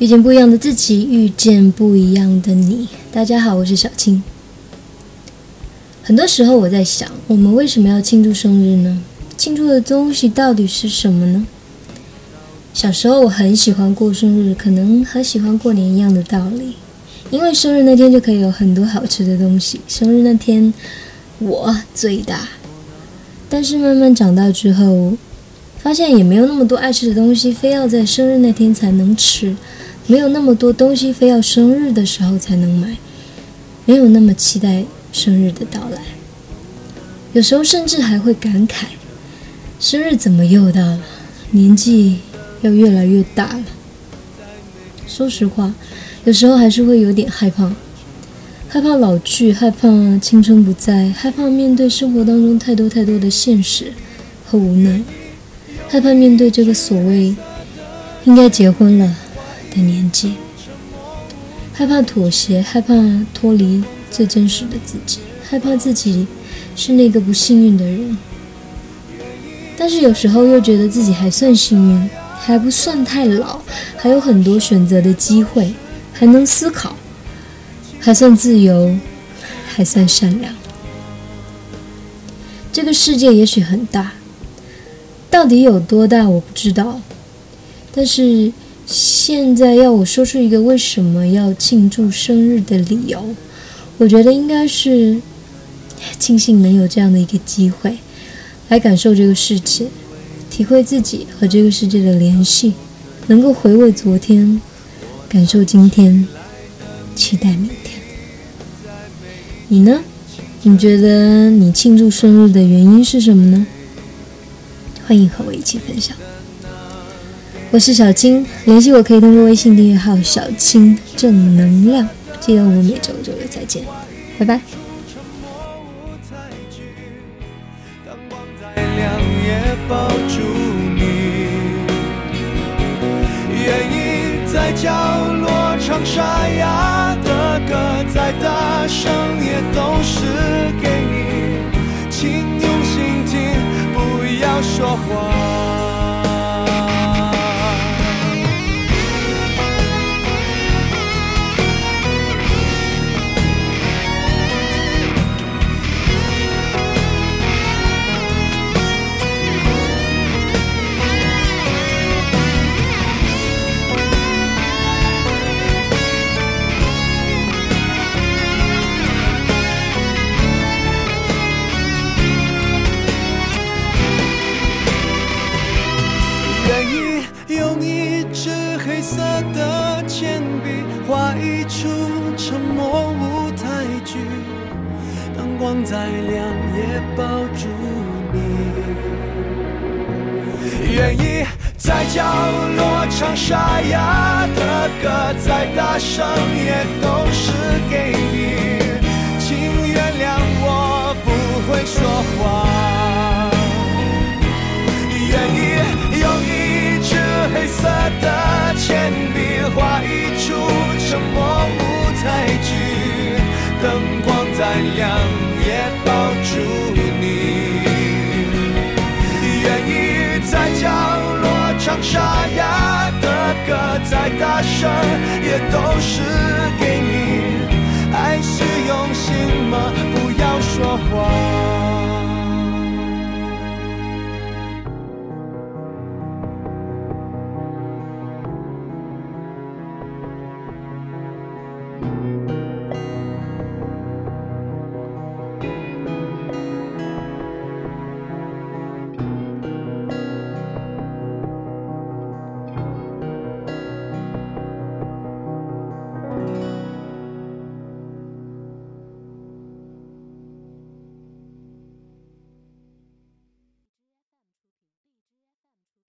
遇见不一样的自己，遇见不一样的你。大家好，我是小青。很多时候我在想，我们为什么要庆祝生日呢？庆祝的东西到底是什么呢？小时候我很喜欢过生日，可能和喜欢过年一样的道理，因为生日那天就可以有很多好吃的东西。生日那天我最大，但是慢慢长大之后，发现也没有那么多爱吃的东西，非要在生日那天才能吃。没有那么多东西非要生日的时候才能买，没有那么期待生日的到来。有时候甚至还会感慨：生日怎么又到了？年纪要越来越大了。说实话，有时候还是会有点害怕，害怕老去，害怕青春不在，害怕面对生活当中太多太多的现实和无奈，害怕面对这个所谓应该结婚了。的年纪，害怕妥协，害怕脱离最真实的自己，害怕自己是那个不幸运的人。但是有时候又觉得自己还算幸运，还不算太老，还有很多选择的机会，还能思考，还算自由，还算善良。这个世界也许很大，到底有多大我不知道，但是。现在要我说出一个为什么要庆祝生日的理由，我觉得应该是庆幸能有这样的一个机会，来感受这个世界，体会自己和这个世界的联系，能够回味昨天，感受今天，期待明天。你呢？你觉得你庆祝生日的原因是什么呢？欢迎和我一起分享。我是小青，联系我可以通过微信订阅号“小青正能量”。记得我们每周周六再见，拜拜。愿意在角落唱沙哑的歌，再大声也都是给用一支黑色的铅笔画一出沉默舞台剧，灯光再亮也抱住你，愿意在角落唱沙哑的歌，再大声也都是给你。灯光再亮。也抱住你，愿意在角落唱沙哑的歌，再大声也都是给